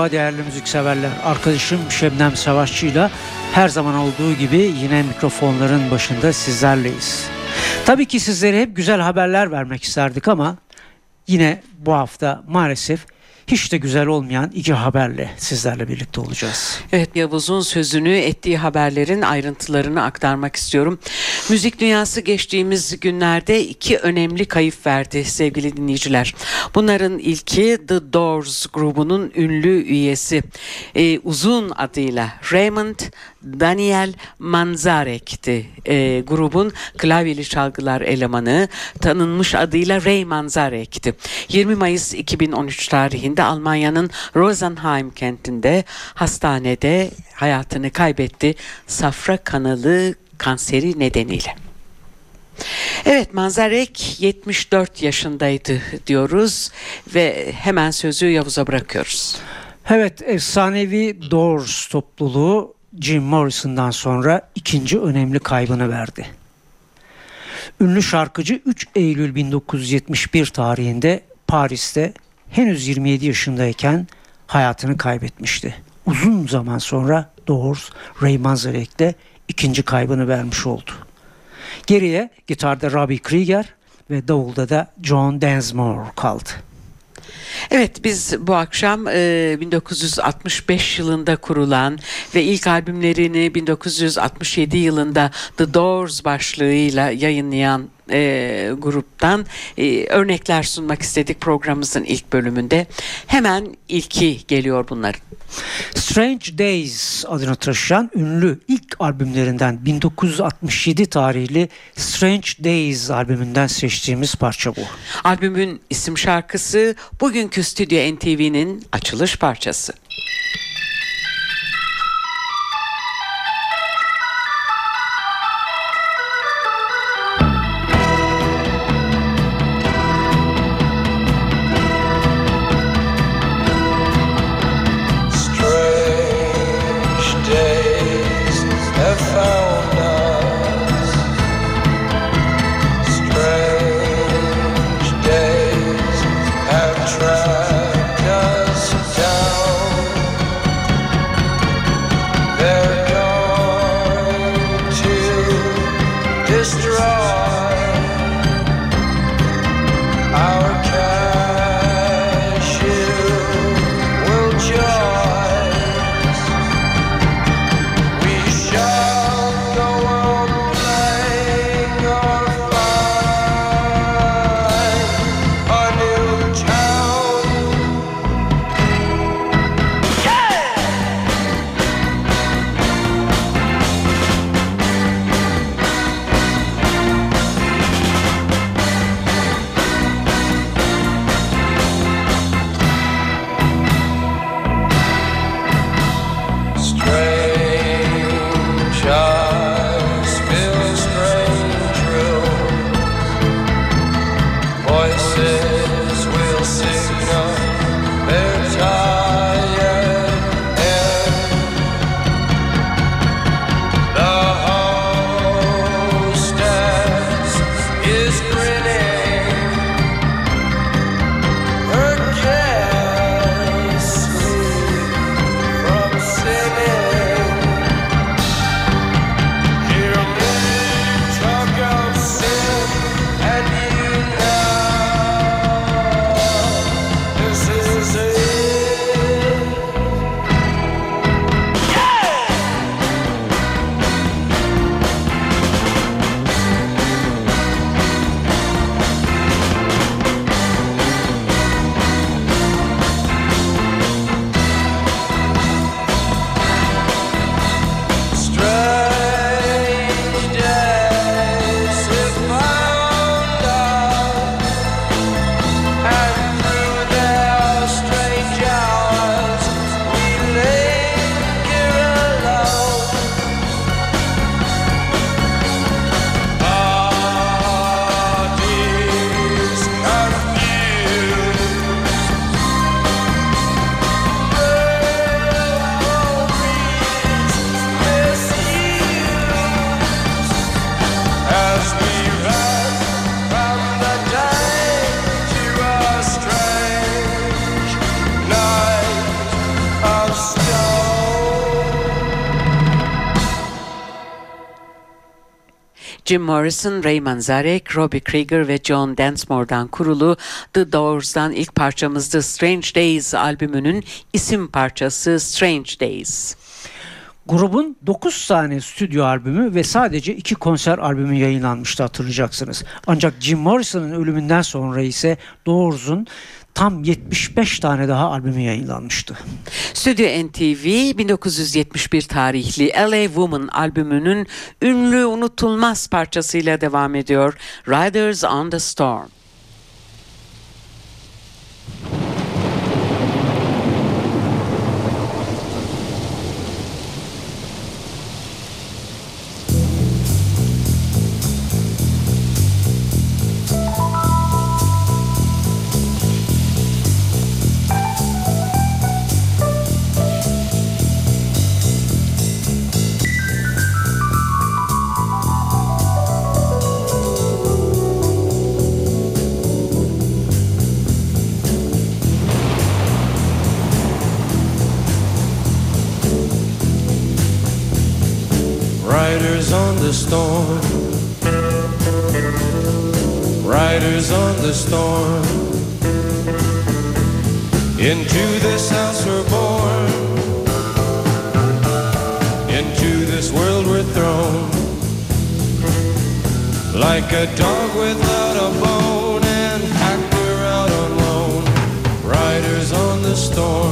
Merhaba değerli müzikseverler. Arkadaşım Şebnem Savaşçı'yla her zaman olduğu gibi yine mikrofonların başında sizlerleyiz. Tabii ki sizlere hep güzel haberler vermek isterdik ama yine bu hafta maalesef hiç de güzel olmayan iki haberle sizlerle birlikte olacağız. Evet Yavuz'un sözünü ettiği haberlerin ayrıntılarını aktarmak istiyorum. Müzik dünyası geçtiğimiz günlerde iki önemli kayıp verdi sevgili dinleyiciler. Bunların ilki The Doors grubunun ünlü üyesi e, uzun adıyla Raymond Daniel Manzarek'ti. E, grubun klavyeli çalgılar elemanı tanınmış adıyla Ray Manzarek'ti. 20 Mayıs 2013 tarihinde Almanya'nın Rosenheim kentinde hastanede hayatını kaybetti. Safra kanalı kanseri nedeniyle. Evet Manzarek 74 yaşındaydı diyoruz ve hemen sözü Yavuz'a bırakıyoruz. Evet efsanevi Doors topluluğu Jim Morrison'dan sonra ikinci önemli kaybını verdi. Ünlü şarkıcı 3 Eylül 1971 tarihinde Paris'te henüz 27 yaşındayken hayatını kaybetmişti. Uzun zaman sonra Doors Ray Manzarek'le ikinci kaybını vermiş oldu. Geriye gitarda Robbie Krieger ve davulda da John Densmore kaldı. Evet biz bu akşam e, 1965 yılında kurulan ve ilk albümlerini 1967 yılında The Doors başlığıyla yayınlayan e, gruptan e, örnekler sunmak istedik programımızın ilk bölümünde. Hemen ilki geliyor bunların. Strange Days adını taşıyan ünlü ilk albümlerinden 1967 tarihli Strange Days albümünden seçtiğimiz parça bu. Albümün isim şarkısı bugünkü Stüdyo NTV'nin açılış parçası. Jim Morrison, Ray Manzarek, Robbie Krieger ve John Densmore'dan kurulu The Doors'dan ilk parçamızdı Strange Days albümünün isim parçası Strange Days. Grubun 9 tane stüdyo albümü ve sadece 2 konser albümü yayınlanmıştı hatırlayacaksınız. Ancak Jim Morrison'ın ölümünden sonra ise Doors'un tam 75 tane daha albümü yayınlanmıştı. Stüdyo NTV 1971 tarihli LA Woman albümünün ünlü unutulmaz parçasıyla devam ediyor. Riders on the Storm. The storm. Riders on the storm. Into this house we're born. Into this world we're thrown. Like a dog without a bone and we're out on loan. Riders on the storm.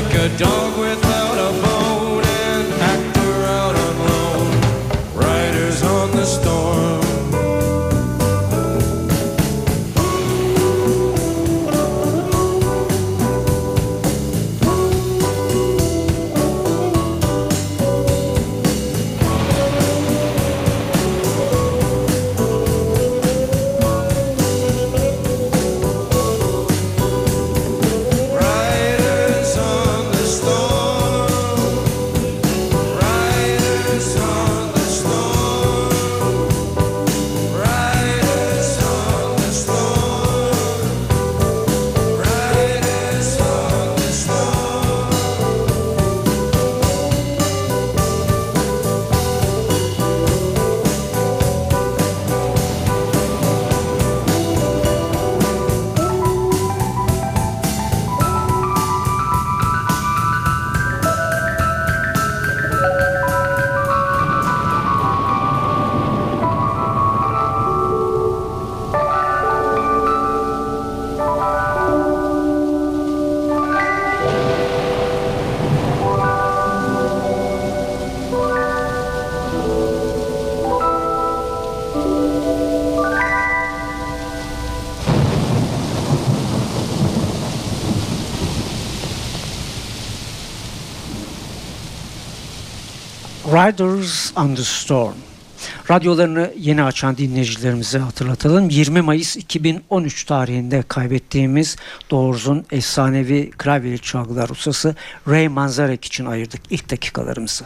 Like a dog without a Riders on the Storm. Radyolarını yeni açan dinleyicilerimize hatırlatalım. 20 Mayıs 2013 tarihinde kaybettiğimiz Doors'un efsanevi klavyeli çalgılar ustası Ray Manzarek için ayırdık ilk dakikalarımızı.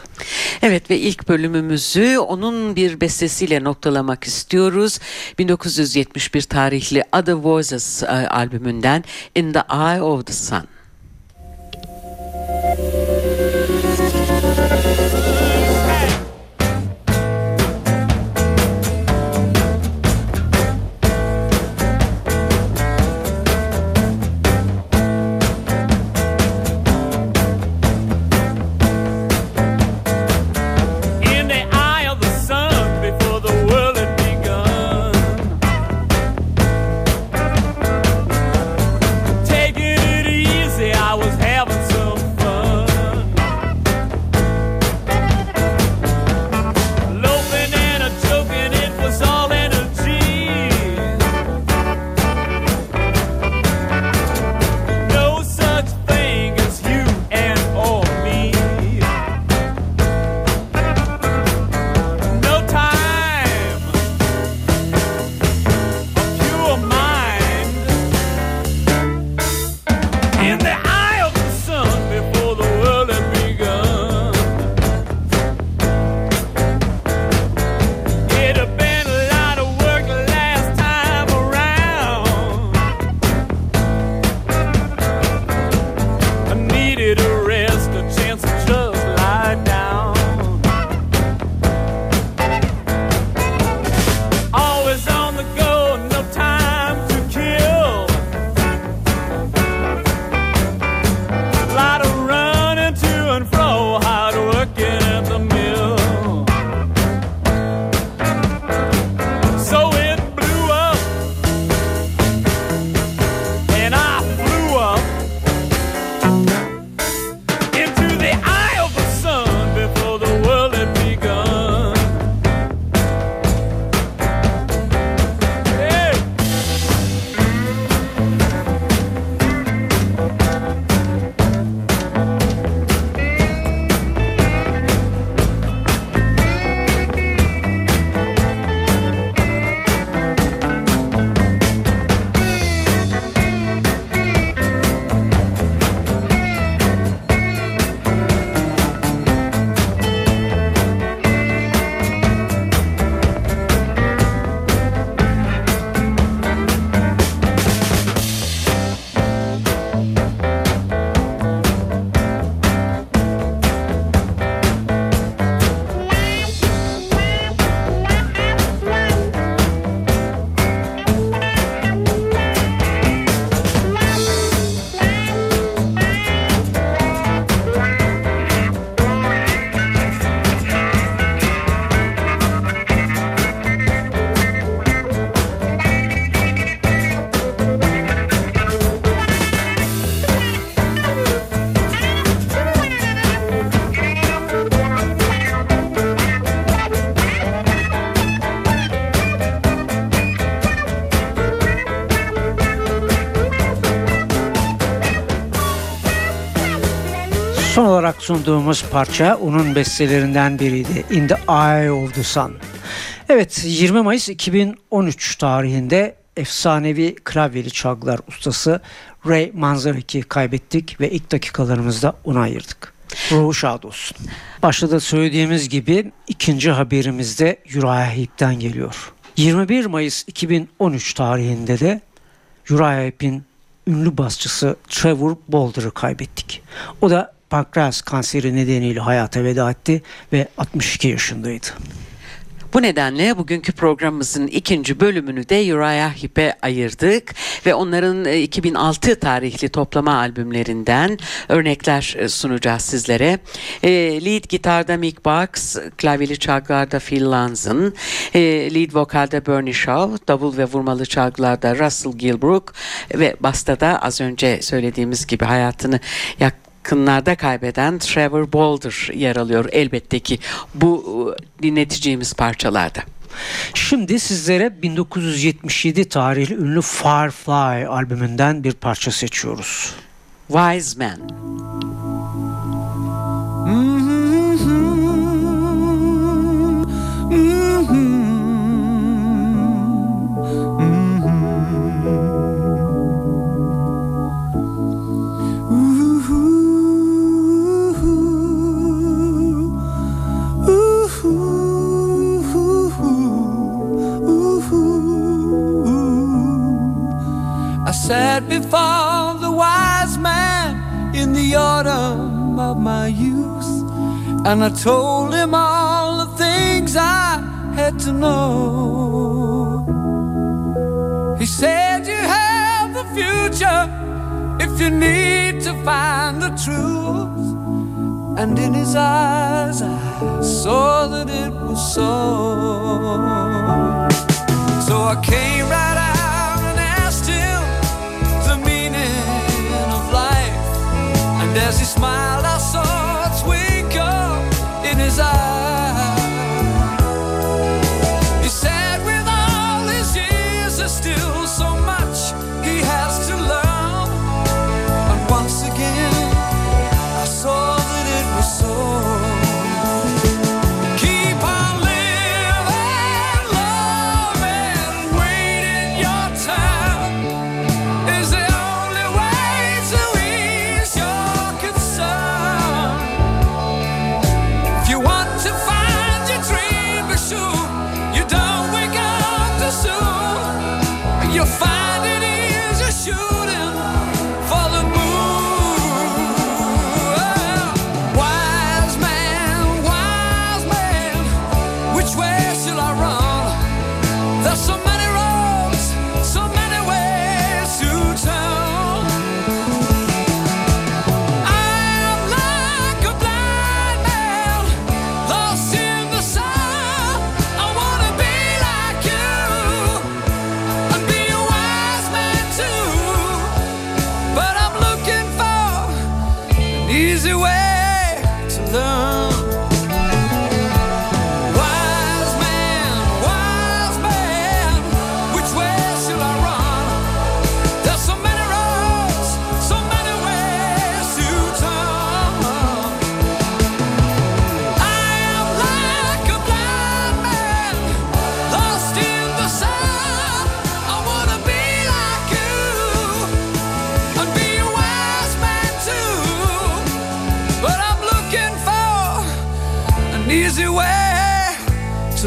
Evet ve ilk bölümümüzü onun bir bestesiyle noktalamak istiyoruz. 1971 tarihli Other Voices e, albümünden In the Eye of the Sun. Olarak sunduğumuz parça onun bestelerinden biriydi. In the Eye of the Sun. Evet 20 Mayıs 2013 tarihinde efsanevi klavyeli çalgılar ustası Ray Manzarek'i kaybettik ve ilk dakikalarımızda ona ayırdık. Ruhu şad olsun. Başta da söylediğimiz gibi ikinci haberimiz de Uriah Heep'ten geliyor. 21 Mayıs 2013 tarihinde de Uriah Heep'in ünlü basçısı Trevor Boulder'ı kaybettik. O da pankreas kanseri nedeniyle hayata veda etti ve 62 yaşındaydı. Bu nedenle bugünkü programımızın ikinci bölümünü de Uriah Heep'e ayırdık ve onların e, 2006 tarihli toplama albümlerinden örnekler e, sunacağız sizlere. E, lead gitarda Mick Box, klavyeli çalgılarda Phil Lanzon, e, lead vokalda Bernie Shaw, davul ve vurmalı çalgılarda Russell Gilbrook ve bastada az önce söylediğimiz gibi hayatını yak yakınlarda kaybeden Trevor Boulder yer alıyor elbette ki bu e, dinleteceğimiz parçalarda. Şimdi sizlere 1977 tarihli ünlü Firefly albümünden bir parça seçiyoruz. Wise Man. Sat before the wise man in the autumn of my youth, and I told him all the things I had to know. He said, You have the future if you need to find the truth. And in his eyes, I saw that it was so. So I came There's a smile You'll find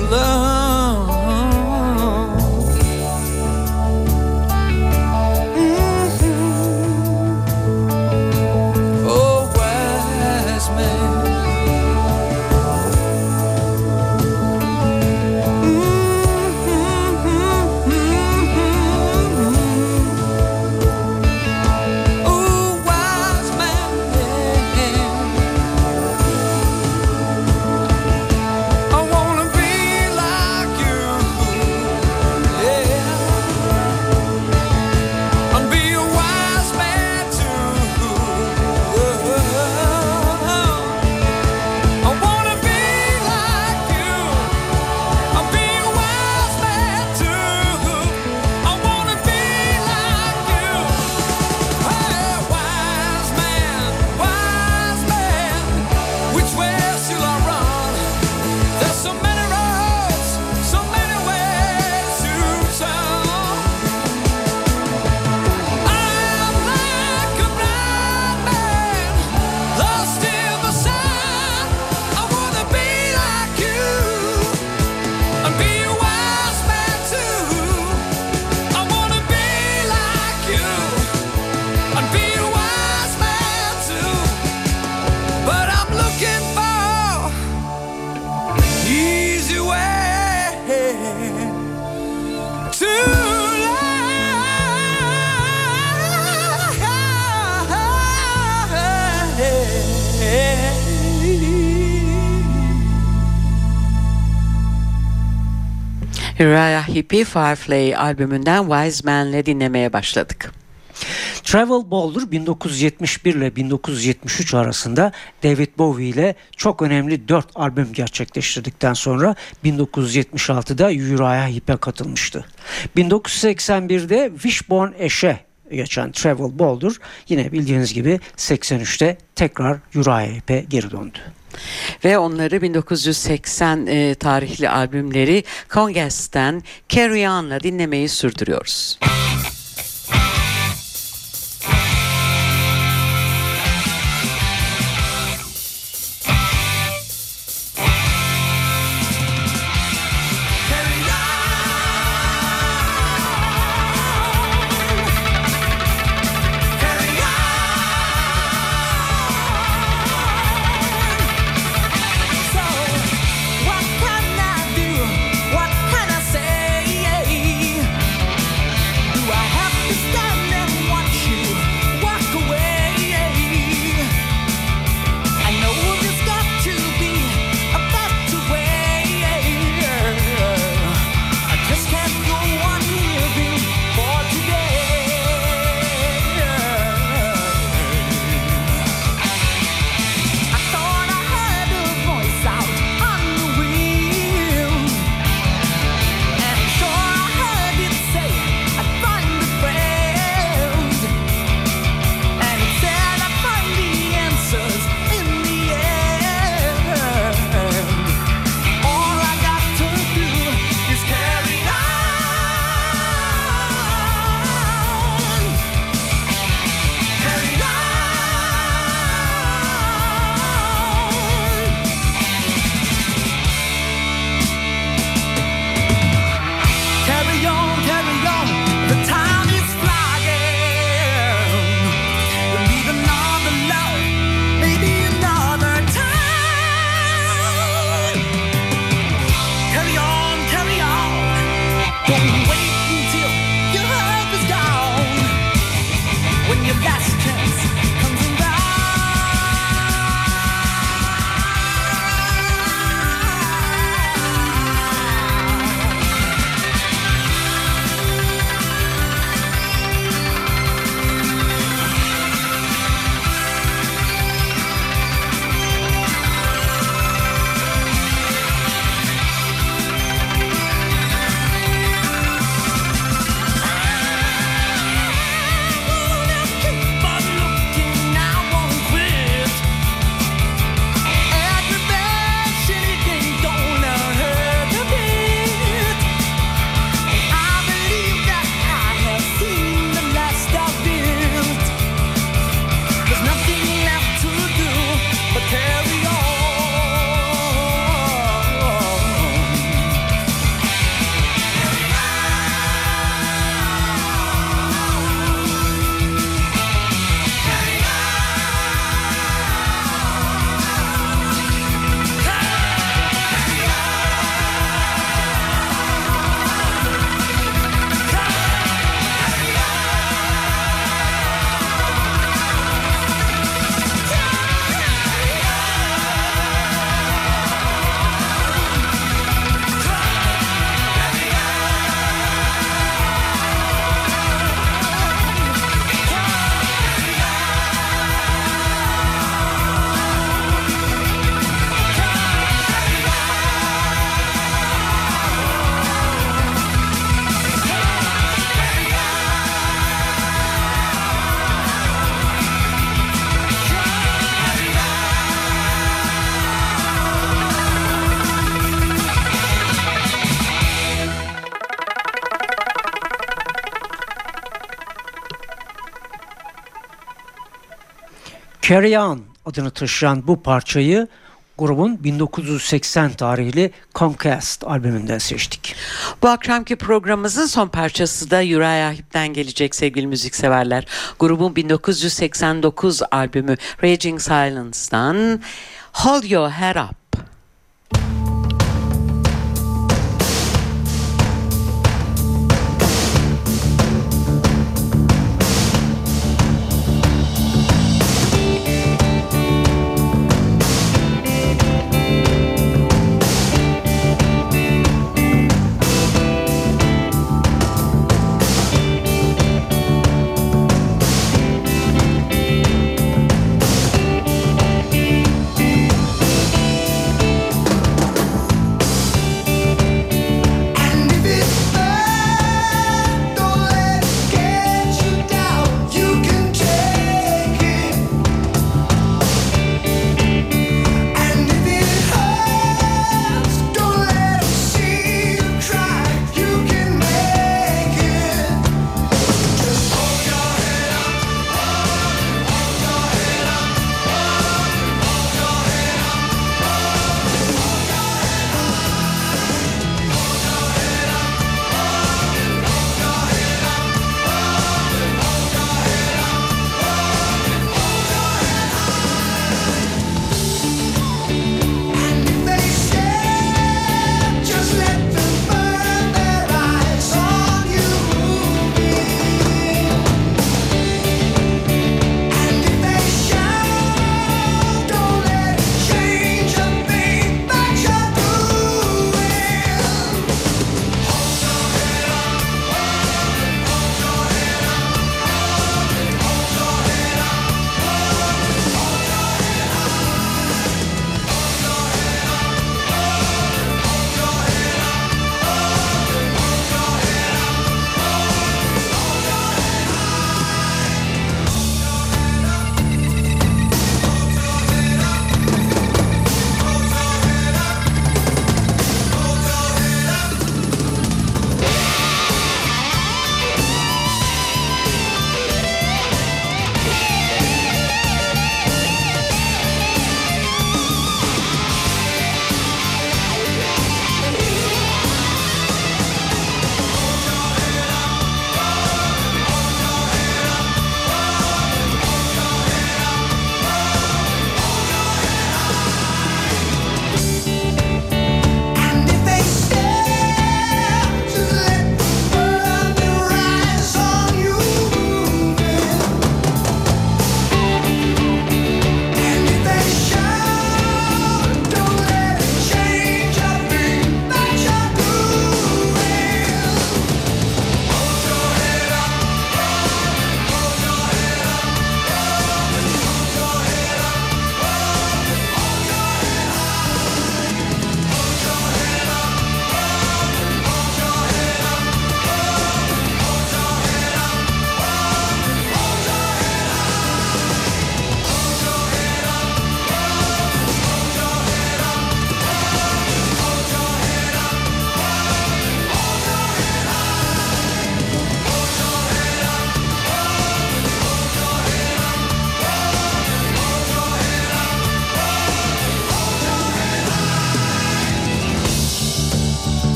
love. Heep'i Firefly albümünden Wise Man'le dinlemeye başladık. Travel Boulder 1971 ile 1973 arasında David Bowie ile çok önemli 4 albüm gerçekleştirdikten sonra 1976'da Uriah Heep'e katılmıştı. 1981'de Wishbone Ash'e geçen Travel Boulder yine bildiğiniz gibi 83'te tekrar Uriah Heep'e geri döndü. Ve onları 1980 e, tarihli albümleri Congas'ten Carry On'la dinlemeyi sürdürüyoruz. So, Carry On adını taşıyan bu parçayı grubun 1980 tarihli Conquest albümünden seçtik. Bu akşamki programımızın son parçası da Uriah Heep'ten gelecek sevgili müzikseverler. Grubun 1989 albümü Raging Silence'dan Hold Your Head Up.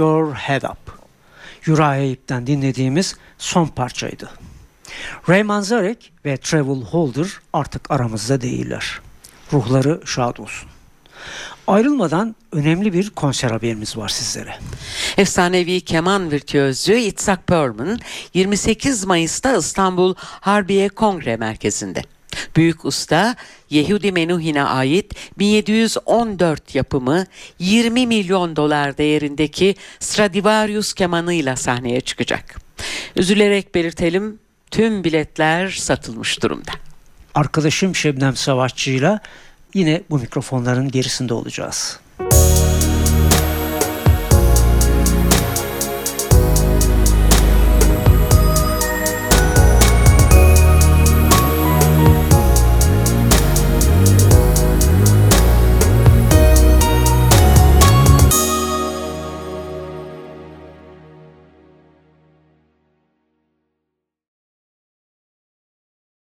Your Head Up. Uriah Heep'ten dinlediğimiz son parçaydı. Ray Manzarek ve Travel Holder artık aramızda değiller. Ruhları şad olsun. Ayrılmadan önemli bir konser haberimiz var sizlere. Efsanevi keman virtüözü Itzhak Perlman 28 Mayıs'ta İstanbul Harbiye Kongre Merkezi'nde. Büyük usta Yehudi Menuhin'e ait 1714 yapımı 20 milyon dolar değerindeki Stradivarius kemanıyla sahneye çıkacak. Üzülerek belirtelim tüm biletler satılmış durumda. Arkadaşım Şebnem Savaşçı'yla yine bu mikrofonların gerisinde olacağız.